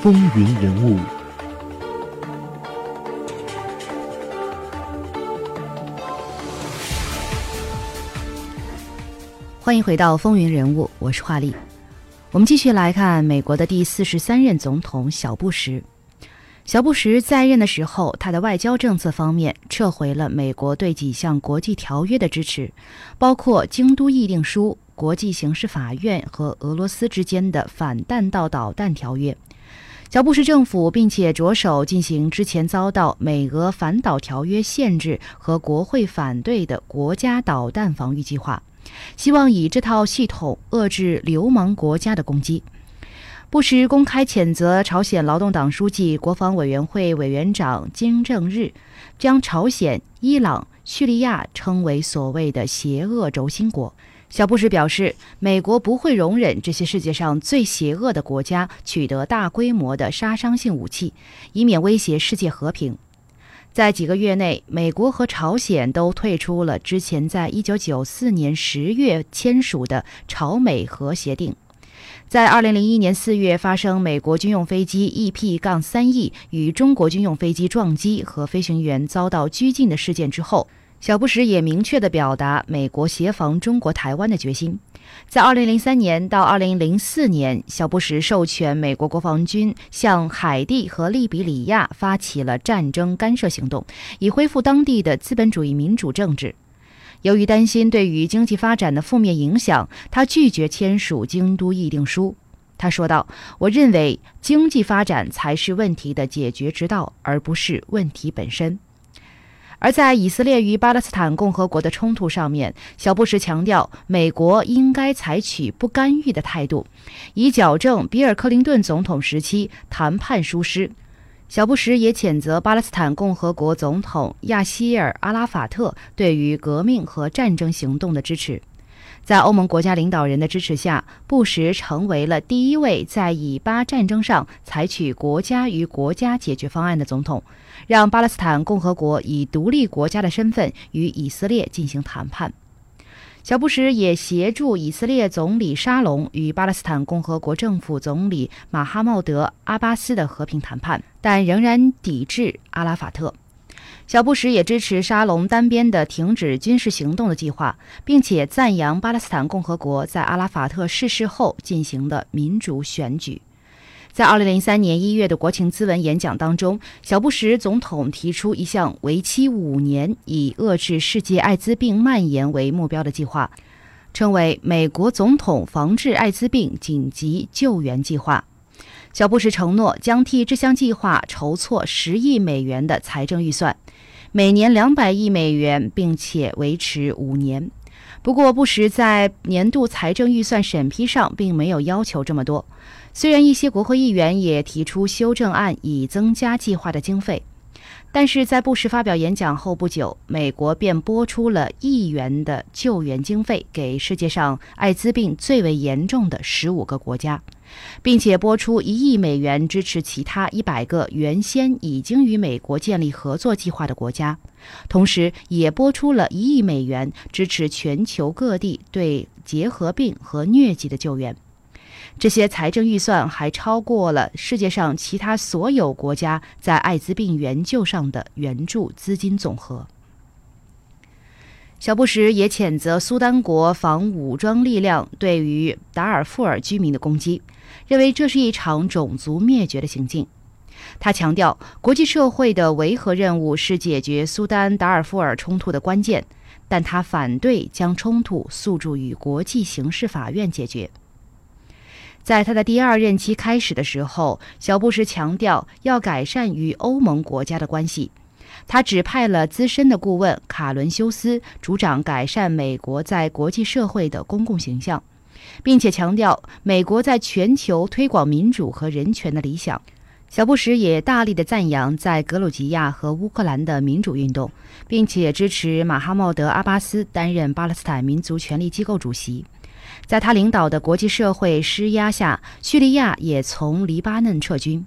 风云人物，欢迎回到《风云人物》，我是华丽。我们继续来看美国的第四十三任总统小布什。小布什在任的时候，他的外交政策方面撤回了美国对几项国际条约的支持，包括《京都议定书》、国际刑事法院和俄罗斯之间的反弹道导弹条约。小布什政府并且着手进行之前遭到美俄反导条约限制和国会反对的国家导弹防御计划，希望以这套系统遏制流氓国家的攻击。布什公开谴责朝鲜劳动党书记、国防委员会委员长金正日，将朝鲜、伊朗、叙利亚称为所谓的“邪恶轴心国”。小布什表示，美国不会容忍这些世界上最邪恶的国家取得大规模的杀伤性武器，以免威胁世界和平。在几个月内，美国和朝鲜都退出了之前在1994年10月签署的朝美核协定。在2001年4月发生美国军用飞机 EP-3E 与中国军用飞机撞击和飞行员遭到拘禁的事件之后。小布什也明确地表达美国协防中国台湾的决心。在2003年到2004年，小布什授权美国国防军向海地和利比里亚发起了战争干涉行动，以恢复当地的资本主义民主政治。由于担心对于经济发展的负面影响，他拒绝签署京都议定书。他说道：“我认为经济发展才是问题的解决之道，而不是问题本身。”而在以色列与巴勒斯坦共和国的冲突上面，小布什强调，美国应该采取不干预的态度，以矫正比尔·克林顿总统时期谈判疏失。小布什也谴责巴勒斯坦共和国总统亚希尔·阿拉法特对于革命和战争行动的支持。在欧盟国家领导人的支持下，布什成为了第一位在以巴战争上采取国家与国家解决方案的总统，让巴勒斯坦共和国以独立国家的身份与以色列进行谈判。小布什也协助以色列总理沙龙与巴勒斯坦共和国政府总理马哈茂德·阿巴斯的和平谈判，但仍然抵制阿拉法特。小布什也支持沙龙单边的停止军事行动的计划，并且赞扬巴勒斯坦共和国在阿拉法特逝世后进行的民主选举。在2003年1月的国情咨文演讲当中，小布什总统提出一项为期五年、以遏制世界艾滋病蔓延为目标的计划，称为“美国总统防治艾滋病紧急救援计划”。小布什承诺将替这项计划筹措十亿美元的财政预算，每年两百亿美元，并且维持五年。不过，布什在年度财政预算审批上并没有要求这么多。虽然一些国会议员也提出修正案以增加计划的经费。但是在布什发表演讲后不久，美国便拨出了亿元的救援经费给世界上艾滋病最为严重的十五个国家，并且拨出一亿美元支持其他一百个原先已经与美国建立合作计划的国家，同时也拨出了一亿美元支持全球各地对结核病和疟疾的救援。这些财政预算还超过了世界上其他所有国家在艾滋病援救上的援助资金总和。小布什也谴责苏丹国防武装力量对于达尔富尔居民的攻击，认为这是一场种族灭绝的行径。他强调，国际社会的维和任务是解决苏丹达尔富尔冲突的关键，但他反对将冲突诉诸于国际刑事法院解决。在他的第二任期开始的时候，小布什强调要改善与欧盟国家的关系。他指派了资深的顾问卡伦修斯主掌改善美国在国际社会的公共形象，并且强调美国在全球推广民主和人权的理想。小布什也大力的赞扬在格鲁吉亚和乌克兰的民主运动，并且支持马哈茂德·阿巴斯担任巴勒斯坦民族权力机构主席。在他领导的国际社会施压下，叙利亚也从黎巴嫩撤军。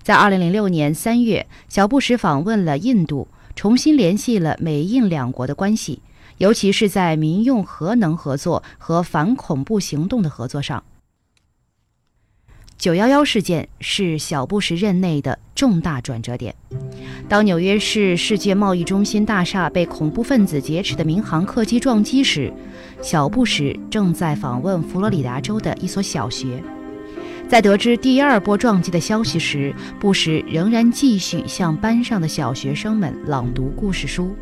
在2006年3月，小布什访问了印度，重新联系了美印两国的关系，尤其是在民用核能合作和反恐怖行动的合作上。九幺幺事件是小布什任内的重大转折点。当纽约市世界贸易中心大厦被恐怖分子劫持的民航客机撞击时，小布什正在访问佛罗里达州的一所小学。在得知第二波撞击的消息时，布什仍然继续向班上的小学生们朗读故事书。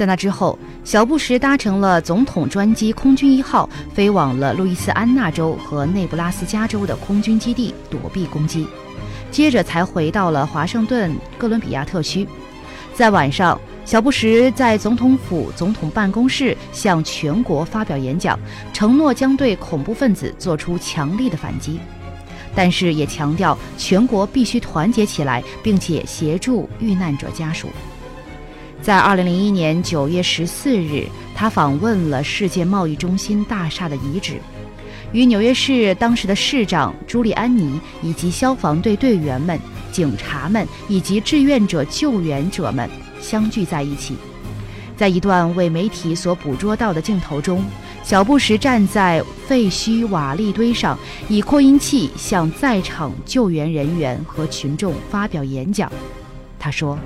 在那之后，小布什搭乘了总统专机空军一号，飞往了路易斯安那州和内布拉斯加州的空军基地躲避攻击，接着才回到了华盛顿哥伦比亚特区。在晚上，小布什在总统府总统办公室向全国发表演讲，承诺将对恐怖分子做出强力的反击，但是也强调全国必须团结起来，并且协助遇难者家属。在二零零一年九月十四日，他访问了世界贸易中心大厦的遗址，与纽约市当时的市长朱利安尼以及消防队队员们、警察们以及志愿者救援者们相聚在一起。在一段为媒体所捕捉到的镜头中，小布什站在废墟瓦砾堆上，以扩音器向在场救援人员和群众发表演讲。他说。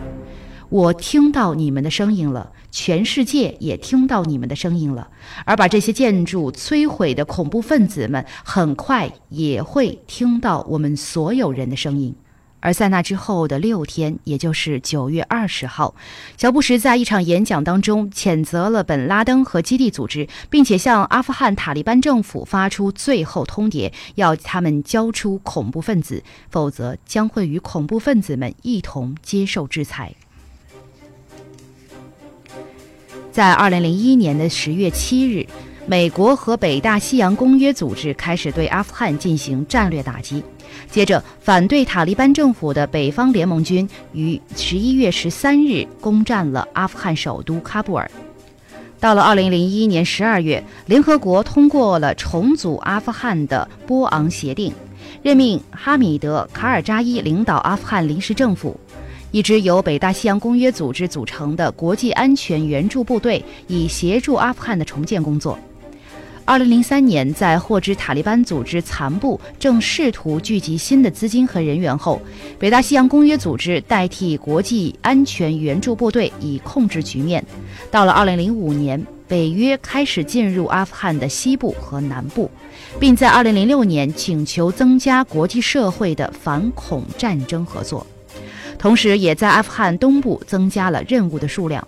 我听到你们的声音了，全世界也听到你们的声音了。而把这些建筑摧毁的恐怖分子们，很快也会听到我们所有人的声音。而在那之后的六天，也就是九月二十号，小布什在一场演讲当中谴责了本拉登和基地组织，并且向阿富汗塔利班政府发出最后通牒，要他们交出恐怖分子，否则将会与恐怖分子们一同接受制裁。在二零零一年的十月七日，美国和北大西洋公约组织开始对阿富汗进行战略打击。接着，反对塔利班政府的北方联盟军于十一月十三日攻占了阿富汗首都喀布尔。到了二零零一年十二月，联合国通过了重组阿富汗的波昂协定，任命哈米德·卡尔扎伊领导阿富汗临时政府。一支由北大西洋公约组织组成的国际安全援助部队，以协助阿富汗的重建工作。二零零三年，在获知塔利班组织残部正试图聚集新的资金和人员后，北大西洋公约组织代替国际安全援助部队以控制局面。到了二零零五年，北约开始进入阿富汗的西部和南部，并在二零零六年请求增加国际社会的反恐战争合作。同时，也在阿富汗东部增加了任务的数量。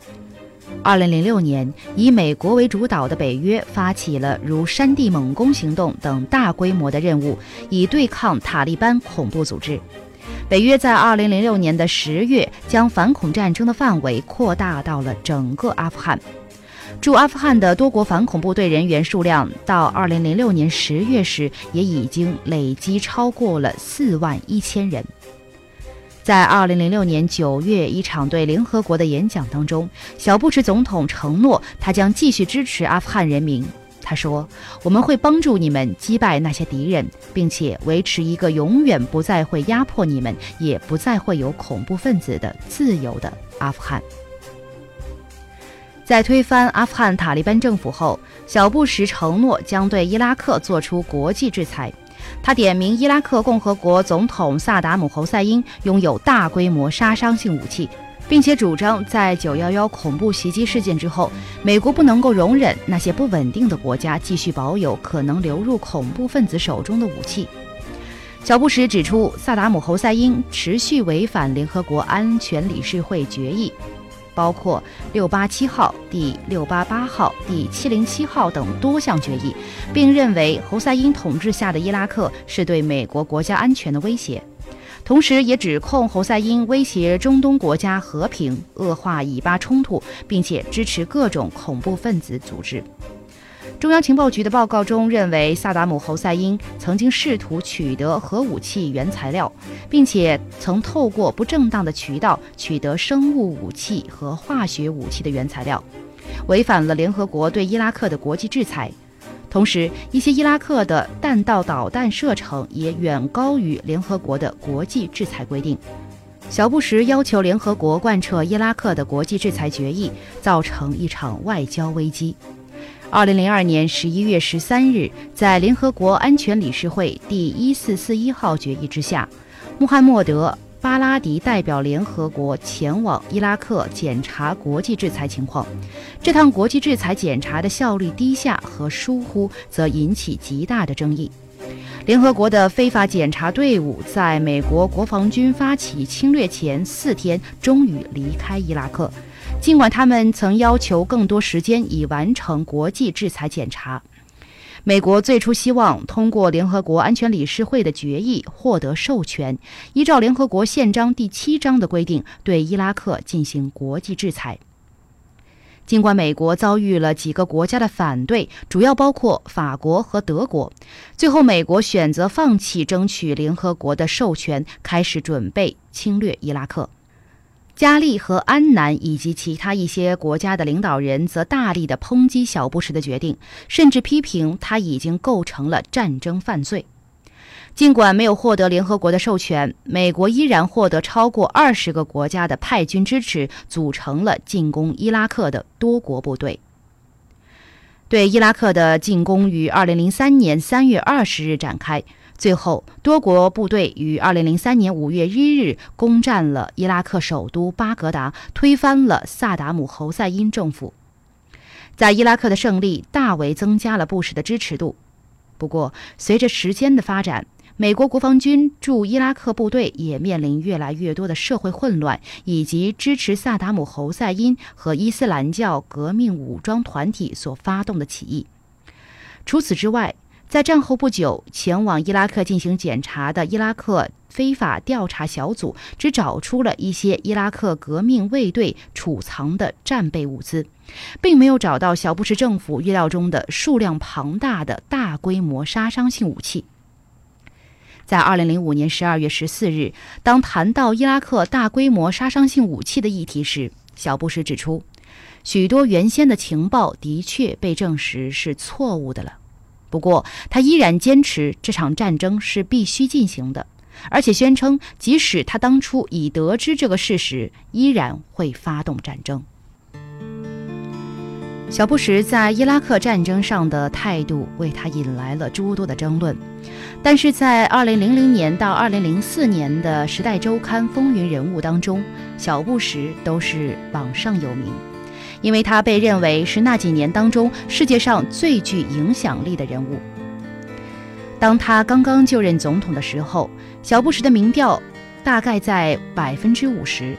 二零零六年，以美国为主导的北约发起了如山地猛攻行动等大规模的任务，以对抗塔利班恐怖组织。北约在二零零六年的十月将反恐战争的范围扩大到了整个阿富汗。驻阿富汗的多国反恐部队人员数量到二零零六年十月时，也已经累积超过了四万一千人。在二零零六年九月一场对联合国的演讲当中，小布什总统承诺他将继续支持阿富汗人民。他说：“我们会帮助你们击败那些敌人，并且维持一个永远不再会压迫你们，也不再会有恐怖分子的自由的阿富汗。”在推翻阿富汗塔利班政府后，小布什承诺将对伊拉克做出国际制裁。他点名伊拉克共和国总统萨达姆侯赛因拥有大规模杀伤性武器，并且主张在911恐怖袭击事件之后，美国不能够容忍那些不稳定的国家继续保有可能流入恐怖分子手中的武器。小布什指出，萨达姆侯赛因持续违反联合国安全理事会决议。包括六八七号、第六八八号、第七零七号等多项决议，并认为侯赛因统治下的伊拉克是对美国国家安全的威胁，同时也指控侯赛因威胁中东国家和平、恶化以巴冲突，并且支持各种恐怖分子组织。中央情报局的报告中认为，萨达姆侯赛因曾经试图取得核武器原材料，并且曾透过不正当的渠道取得生物武器和化学武器的原材料，违反了联合国对伊拉克的国际制裁。同时，一些伊拉克的弹道导弹射程也远高于联合国的国际制裁规定。小布什要求联合国贯彻伊拉克的国际制裁决议，造成一场外交危机。二零零二年十一月十三日，在联合国安全理事会第一四四一号决议之下，穆罕默德·巴拉迪代表联合国前往伊拉克检查国际制裁情况。这趟国际制裁检查的效率低下和疏忽，则引起极大的争议。联合国的非法检查队伍在美国国防军发起侵略前四天，终于离开伊拉克。尽管他们曾要求更多时间以完成国际制裁检查，美国最初希望通过联合国安全理事会的决议获得授权，依照联合国宪章第七章的规定对伊拉克进行国际制裁。尽管美国遭遇了几个国家的反对，主要包括法国和德国，最后美国选择放弃争取联合国的授权，开始准备侵略伊拉克。加利和安南以及其他一些国家的领导人则大力的抨击小布什的决定，甚至批评他已经构成了战争犯罪。尽管没有获得联合国的授权，美国依然获得超过二十个国家的派军支持，组成了进攻伊拉克的多国部队。对伊拉克的进攻于二零零三年三月二十日展开。最后，多国部队于2003年5月1日攻占了伊拉克首都巴格达，推翻了萨达姆·侯赛因政府。在伊拉克的胜利大为增加了布什的支持度。不过，随着时间的发展，美国国防军驻伊拉克部队也面临越来越多的社会混乱，以及支持萨达姆·侯赛因和伊斯兰教革命武装团体所发动的起义。除此之外，在战后不久，前往伊拉克进行检查的伊拉克非法调查小组只找出了一些伊拉克革命卫队储藏的战备物资，并没有找到小布什政府预料中的数量庞大的大规模杀伤性武器。在2005年12月14日，当谈到伊拉克大规模杀伤性武器的议题时，小布什指出，许多原先的情报的确被证实是错误的了。不过，他依然坚持这场战争是必须进行的，而且宣称，即使他当初已得知这个事实，依然会发动战争。小布什在伊拉克战争上的态度为他引来了诸多的争论，但是在2000年到2004年的《时代周刊》风云人物当中，小布什都是榜上有名。因为他被认为是那几年当中世界上最具影响力的人物。当他刚刚就任总统的时候，小布什的民调大概在百分之五十；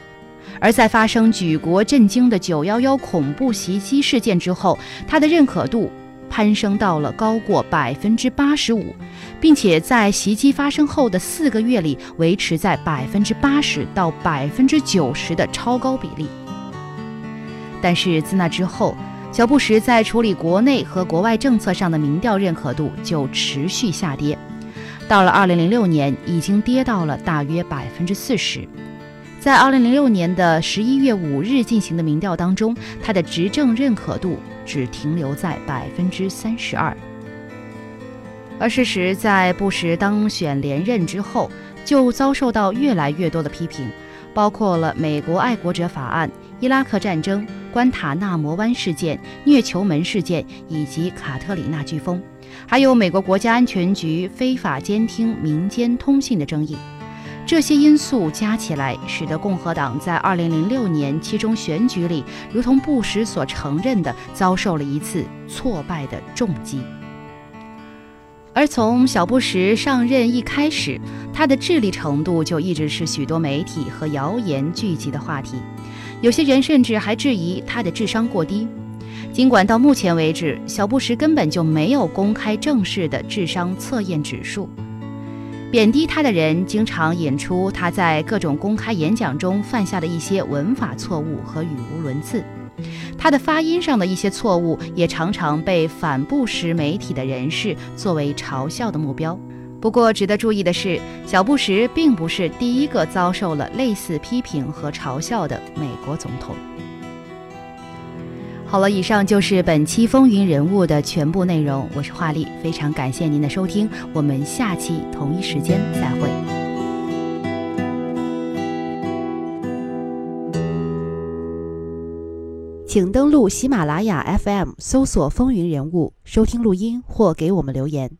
而在发生举国震惊的九幺幺恐怖袭击事件之后，他的认可度攀升到了高过百分之八十五，并且在袭击发生后的四个月里维持在百分之八十到百分之九十的超高比例。但是自那之后，小布什在处理国内和国外政策上的民调认可度就持续下跌，到了2006年，已经跌到了大约百分之四十。在2006年的11月5日进行的民调当中，他的执政认可度只停留在百分之三十二。而事实在布什当选连任之后，就遭受到越来越多的批评，包括了美国爱国者法案、伊拉克战争。关塔纳摩湾事件、虐囚门事件以及卡特里娜飓风，还有美国国家安全局非法监听民间通信的争议，这些因素加起来，使得共和党在2006年期中选举里，如同布什所承认的，遭受了一次挫败的重击。而从小布什上任一开始，他的智力程度就一直是许多媒体和谣言聚集的话题。有些人甚至还质疑他的智商过低，尽管到目前为止，小布什根本就没有公开正式的智商测验指数。贬低他的人经常引出他在各种公开演讲中犯下的一些文法错误和语无伦次，他的发音上的一些错误也常常被反布什媒体的人士作为嘲笑的目标。不过，值得注意的是，小布什并不是第一个遭受了类似批评和嘲笑的美国总统。好了，以上就是本期风云人物的全部内容。我是华丽，非常感谢您的收听，我们下期同一时间再会。请登录喜马拉雅 FM 搜索“风云人物”，收听录音或给我们留言。